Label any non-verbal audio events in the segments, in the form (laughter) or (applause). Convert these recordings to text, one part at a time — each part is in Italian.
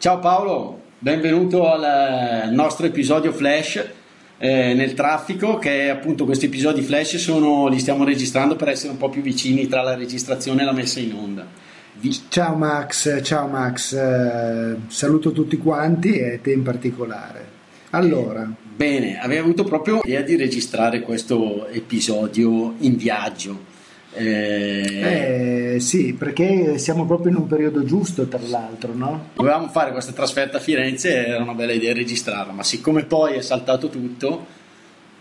Ciao Paolo, benvenuto al nostro episodio flash eh, nel traffico che appunto questi episodi flash sono, li stiamo registrando per essere un po' più vicini tra la registrazione e la messa in onda. Vi... Ciao Max, ciao Max, eh, saluto tutti quanti e te in particolare. Allora, bene, avevo avuto proprio l'idea di registrare questo episodio in viaggio eh, eh, sì, perché siamo proprio in un periodo giusto, tra l'altro, no? Dovevamo fare questa trasferta a Firenze era una bella idea registrarla, ma siccome poi è saltato tutto,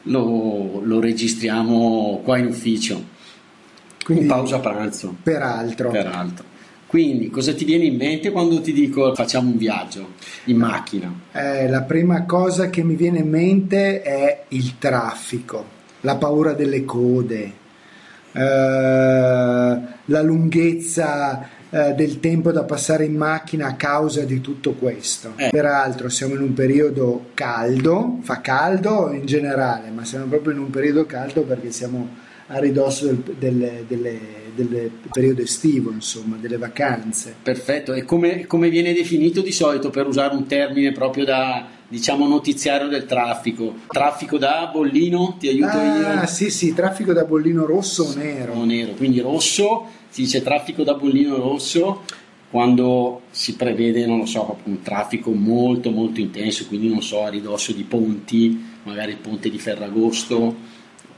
lo, lo registriamo qua in ufficio, Quindi, in pausa pranzo. Peraltro. Peraltro. Quindi, cosa ti viene in mente quando ti dico facciamo un viaggio in macchina? Eh, la prima cosa che mi viene in mente è il traffico, la paura delle code la lunghezza eh, del tempo da passare in macchina a causa di tutto questo. Eh. Peraltro siamo in un periodo caldo, fa caldo in generale, ma siamo proprio in un periodo caldo perché siamo a ridosso del, delle, delle, del periodo estivo, insomma, delle vacanze. Perfetto, e come, come viene definito di solito per usare un termine proprio da diciamo notiziario del traffico. Traffico da bollino, ti aiuto ah, io? Ah, sì, sì, traffico da bollino rosso o nero. O nero, quindi rosso, si dice traffico da bollino rosso quando si prevede, non lo so, un traffico molto molto intenso, quindi non so, a ridosso di ponti, magari il ponte di Ferragosto,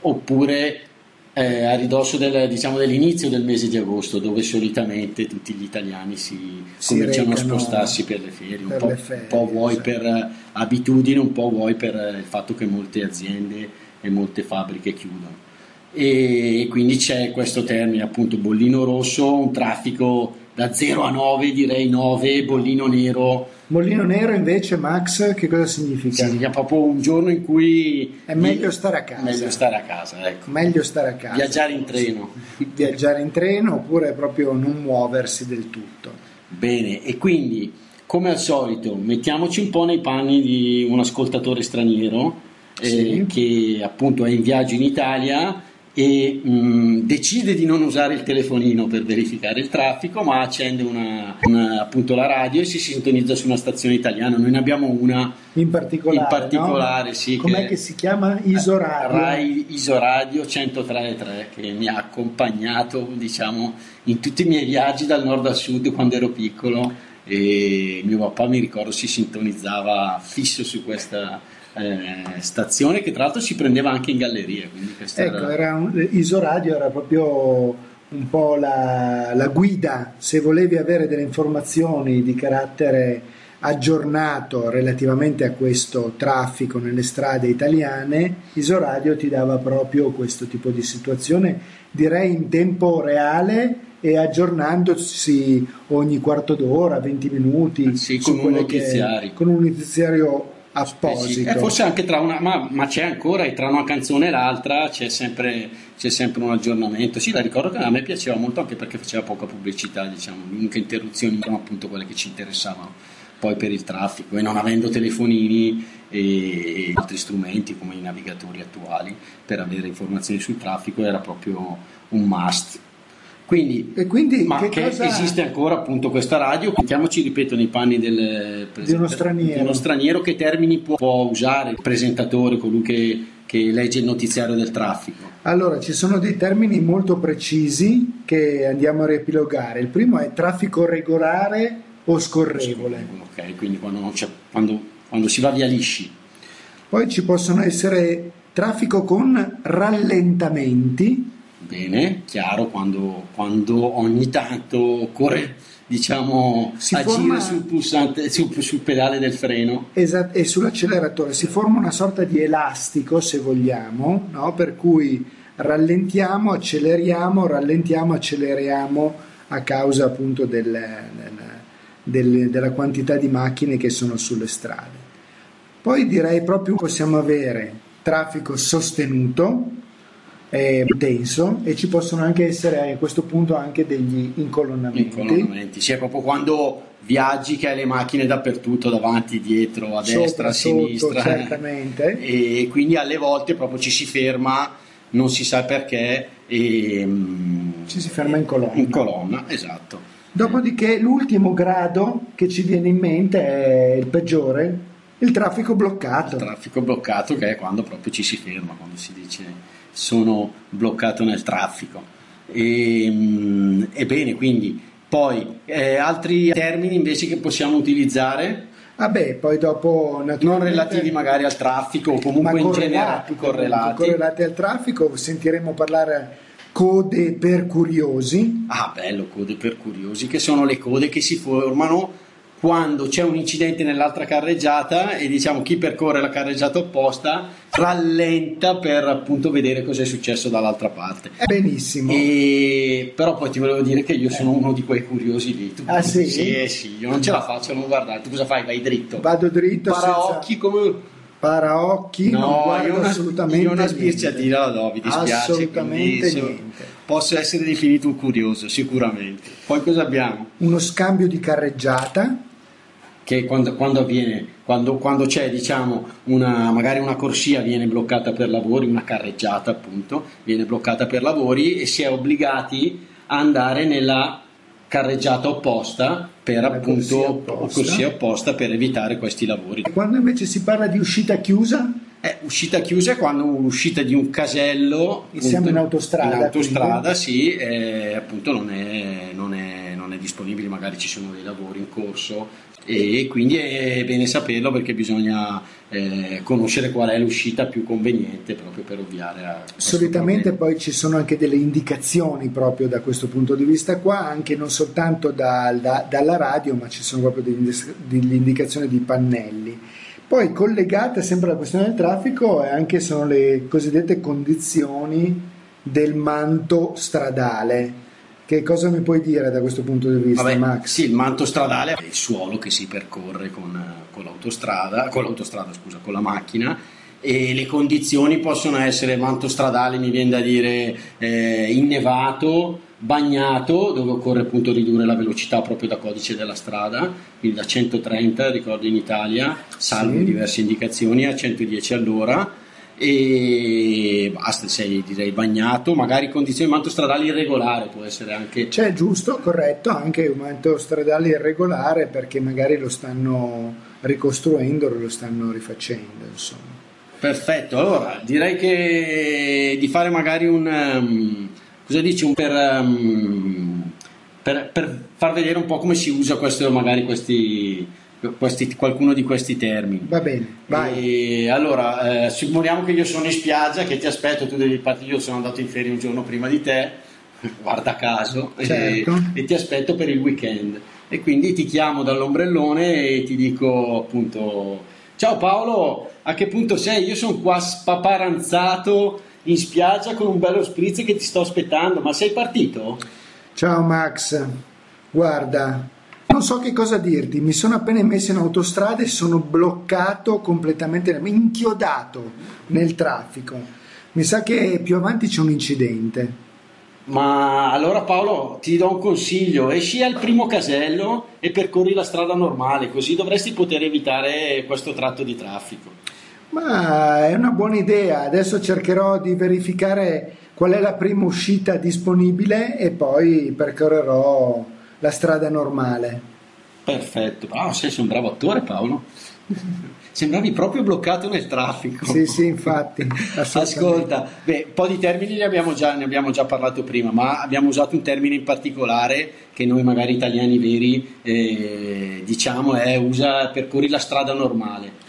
oppure eh, a ridosso del, diciamo, dell'inizio del mese di agosto, dove solitamente tutti gli italiani si, si cominciano a spostarsi per le ferie, per un, po', ferie, un po' vuoi esatto. per abitudine, un po' vuoi per il fatto che molte aziende e molte fabbriche chiudono. E quindi c'è questo termine, appunto, bollino rosso, un traffico da 0 a 9, direi 9, bollino nero. Bollino nero invece, Max, che cosa significa? Significa proprio un giorno in cui... È meglio stare a casa. Meglio stare a casa, ecco. Meglio stare a casa. Viaggiare in treno. Viaggiare in treno oppure proprio non muoversi del tutto. Bene, e quindi, come al solito, mettiamoci un po' nei panni di un ascoltatore straniero sì. eh, che appunto è in viaggio in Italia e mh, decide di non usare il telefonino per verificare il traffico, ma accende una, una, appunto la radio e si sintonizza su una stazione italiana. Noi ne abbiamo una in particolare, in particolare no? sì, com'è che, che, si chiama Isoradio? Rai Isoradio 103.3 che mi ha accompagnato diciamo in tutti i miei viaggi dal nord al sud quando ero piccolo e mio papà mi ricordo si sintonizzava fisso su questa eh, stazione che tra l'altro si prendeva anche in galleria. ecco, era... Era un, Isoradio era proprio un po' la, la, guida, se volevi avere delle informazioni di carattere aggiornato relativamente a questo traffico nelle strade italiane, Isoradio ti dava proprio questo tipo di situazione, direi in tempo reale e aggiornandosi ogni quarto d'ora, 20 minuti. Sì, con un. Che, con un notiziario apposito. Eh, forse anche tra una, ma, ma, c'è ancora, e tra una canzone e l'altra c'è sempre, c'è sempre, un aggiornamento. Sì, la ricordo che a me piaceva molto anche perché faceva poca pubblicità, diciamo, l'unica interruzione erano appunto quelle che ci interessavano poi per il traffico e non avendo telefonini e altri strumenti come i navigatori attuali per avere informazioni sul traffico era proprio un must. Quindi, e quindi ma che, che cosa... esiste ancora appunto questa radio, mettiamoci ripeto nei panni del di uno straniero. Di uno straniero che termini può, può usare il presentatore, colui che, che legge il notiziario del traffico? Allora, ci sono dei termini molto precisi che andiamo a riepilogare. Il primo è traffico regolare o scorrevole. Ok, quindi quando, quando, quando si va via lisci. Poi ci possono essere traffico con rallentamenti bene, chiaro, quando, quando ogni tanto occorre diciamo si agire forma, sul, pulsante, sul, sul, pedale del freno esatto, e sull'acceleratore si forma una sorta di elastico se vogliamo no? per cui rallentiamo acceleriamo rallentiamo acceleriamo a causa appunto del, del, del, della quantità di macchine che sono sulle strade. Poi direi proprio possiamo avere traffico sostenuto, eh, intenso e ci possono anche essere a questo punto anche degli incolonnamenti. Incolonnamenti, sì, è proprio quando viaggi che hai le macchine dappertutto, davanti, dietro, a destra, a sotto, sinistra. certamente. (laughs) E quindi alle volte proprio ci si ferma, non si sa perché, e, mm, Ci si ferma in colonna. In colonna, esatto. Dopodiché l'ultimo grado che ci viene in mente è il peggiore, il traffico bloccato. Il traffico bloccato che è quando proprio ci si ferma, quando si dice sono bloccato nel traffico. E, mm, Ebbene, quindi poi eh, altri termini invece che possiamo utilizzare, Vabbè, poi dopo non relativi magari al traffico o comunque in generale correlati. correlati al traffico, sentiremo parlare code per curiosi. Ah, bello, code per curiosi, che sono le code che si formano quando c'è un incidente nell'altra carreggiata e diciamo chi percorre la carreggiata opposta rallenta per appunto vedere cosa è successo dall'altra parte. Benissimo. E... Però poi ti volevo dire che io sono uno di quei curiosi lì. Tu- Ah, sì? Sì, eh, sì, io non ce la faccio a non guardare. Tu cosa fai? Vai dritto. Vado dritto Paraocchi come... paraocchi, non No, io una, assolutamente io una sbirciatina la do, mi dispiace. Assolutamente quindi, niente. Posso essere definito un curioso, sicuramente. Poi cosa abbiamo? Uno scambio di carreggiata, Che quando, quando avviene, quando, quando c'è diciamo una, magari una corsia viene bloccata per lavori, una carreggiata appunto, viene bloccata per lavori e si è obbligati a andare nella carreggiata opposta per La appunto corsia opposta. corsia opposta per evitare questi lavori. quando invece si parla di uscita chiusa, Eh, uscita chiusa è quando uscita di un casello Siamo in autostrada, in autostrada sì eh, appunto non è, non, è, disponibile magari ci sono dei lavori in corso e quindi è bene saperlo perché bisogna eh, conoscere qual è l'uscita più conveniente proprio per ovviare a solitamente problema. poi ci sono anche delle indicazioni proprio da questo punto di vista qua, anche non soltanto dal- da- dalla radio, ma ci sono proprio degli delle indicazioni di pannelli. Poi collegate sempre alla questione del traffico anche sono le cosiddette condizioni del manto stradale. Che cosa mi puoi dire da questo punto di vista, Vabbè, Max? Sì, il manto stradale è il suolo che si percorre con, con l'autostrada, con l'autostrada, scusa, con la macchina e le condizioni possono essere manto stradale, mi viene da dire eh, innevato, bagnato, dove occorre appunto ridurre la velocità proprio da codice della strada, quindi da 130, ricordo in Italia, salvo Sì. diverse indicazioni, a 110 all'ora e basta, sei direi bagnato, magari condizioni manto stradale irregolare può essere anche C'è giusto, corretto, anche un manto stradale irregolare perché magari lo stanno ricostruendo, lo stanno rifacendo, insomma. Perfetto, allora direi che di fare magari un... um, cosa dici? Un per, um, per, per far vedere un po' come si usa questo, magari questi, questi- qualcuno di questi termini. Va bene, vai. E allora, eh, supponiamo che io sono in spiaggia, che ti aspetto, tu devi partire, io sono andato in ferie un giorno prima di te, (laughs) guarda caso, e- Certo. e, ti aspetto per il weekend. E quindi ti chiamo dall'ombrellone e ti dico appunto, ciao Paolo, a che punto sei? Io sono qua spaparanzato in spiaggia con un bello spritz che ti sto aspettando, ma sei partito? Ciao Max, guarda, non so che cosa dirti, mi sono appena messo in autostrada e sono bloccato completamente, inchiodato nel traffico. Mi sa che più avanti c'è un incidente. Ma allora Paolo ti do un consiglio, esci al primo casello e percorri la strada normale, così dovresti poter evitare questo tratto di traffico. Ma è una buona idea, adesso cercherò di verificare qual è la prima uscita disponibile e poi percorrerò la strada normale. Perfetto, ah, sei, un bravo attore Paolo. Sembravi proprio bloccato nel traffico. Sì, sì, infatti. Ascolta, beh, un po' di termini ne abbiamo, già, ne abbiamo già parlato prima, ma abbiamo usato un termine in particolare che noi magari italiani veri eh, diciamo è usa percorri la strada normale.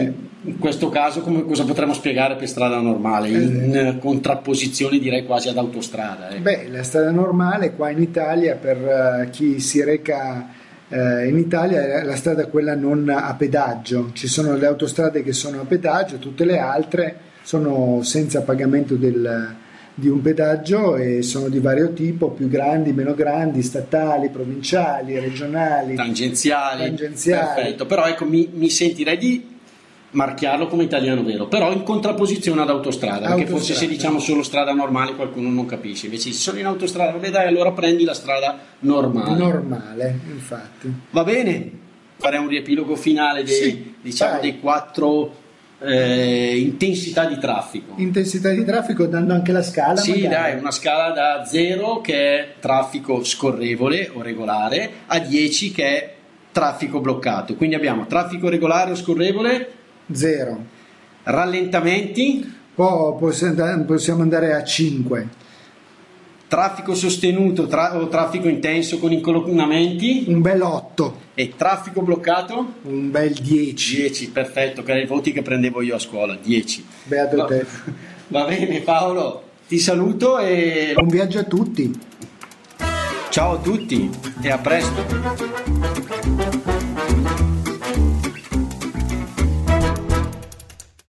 In, questo caso come, cosa potremmo spiegare per strada normale? In eh, contrapposizione direi quasi ad autostrada. ecco. Beh, la strada normale qua in Italia per eh, chi si reca eh, in Italia è la strada quella non a pedaggio. Ci sono le autostrade che sono a pedaggio, tutte le altre sono senza pagamento del, di un pedaggio e sono di vario tipo, più grandi, meno grandi, statali, provinciali, regionali, tangenziali. tangenziali. Perfetto, però ecco, mi, mi sentirei di marchiarlo come italiano vero, però in contrapposizione ad autostrada, perché forse se Autostrada. diciamo solo strada normale qualcuno non capisce, invece se sono in autostrada, vabbè dai, allora prendi la strada normale. Normale, infatti. Va bene, fare un riepilogo finale dei, Sì, diciamo, dei quattro eh, intensità di traffico. Intensità di traffico dando anche la scala. Sì, magari. dai, una scala da 0 che è traffico scorrevole o regolare a 10 che è traffico bloccato. Quindi abbiamo traffico regolare o scorrevole, Zero. rallentamenti, Poi possiamo andare- possiamo andare a 5, traffico sostenuto tra- o traffico intenso con incolonnamenti un bel 8, e traffico bloccato un bel 10. 10, perfetto, che erano i voti che prendevo io a scuola, 10. Beato Va- te. (laughs) Va bene Paolo, ti saluto e Buon viaggio a tutti. ciao a tutti e a presto.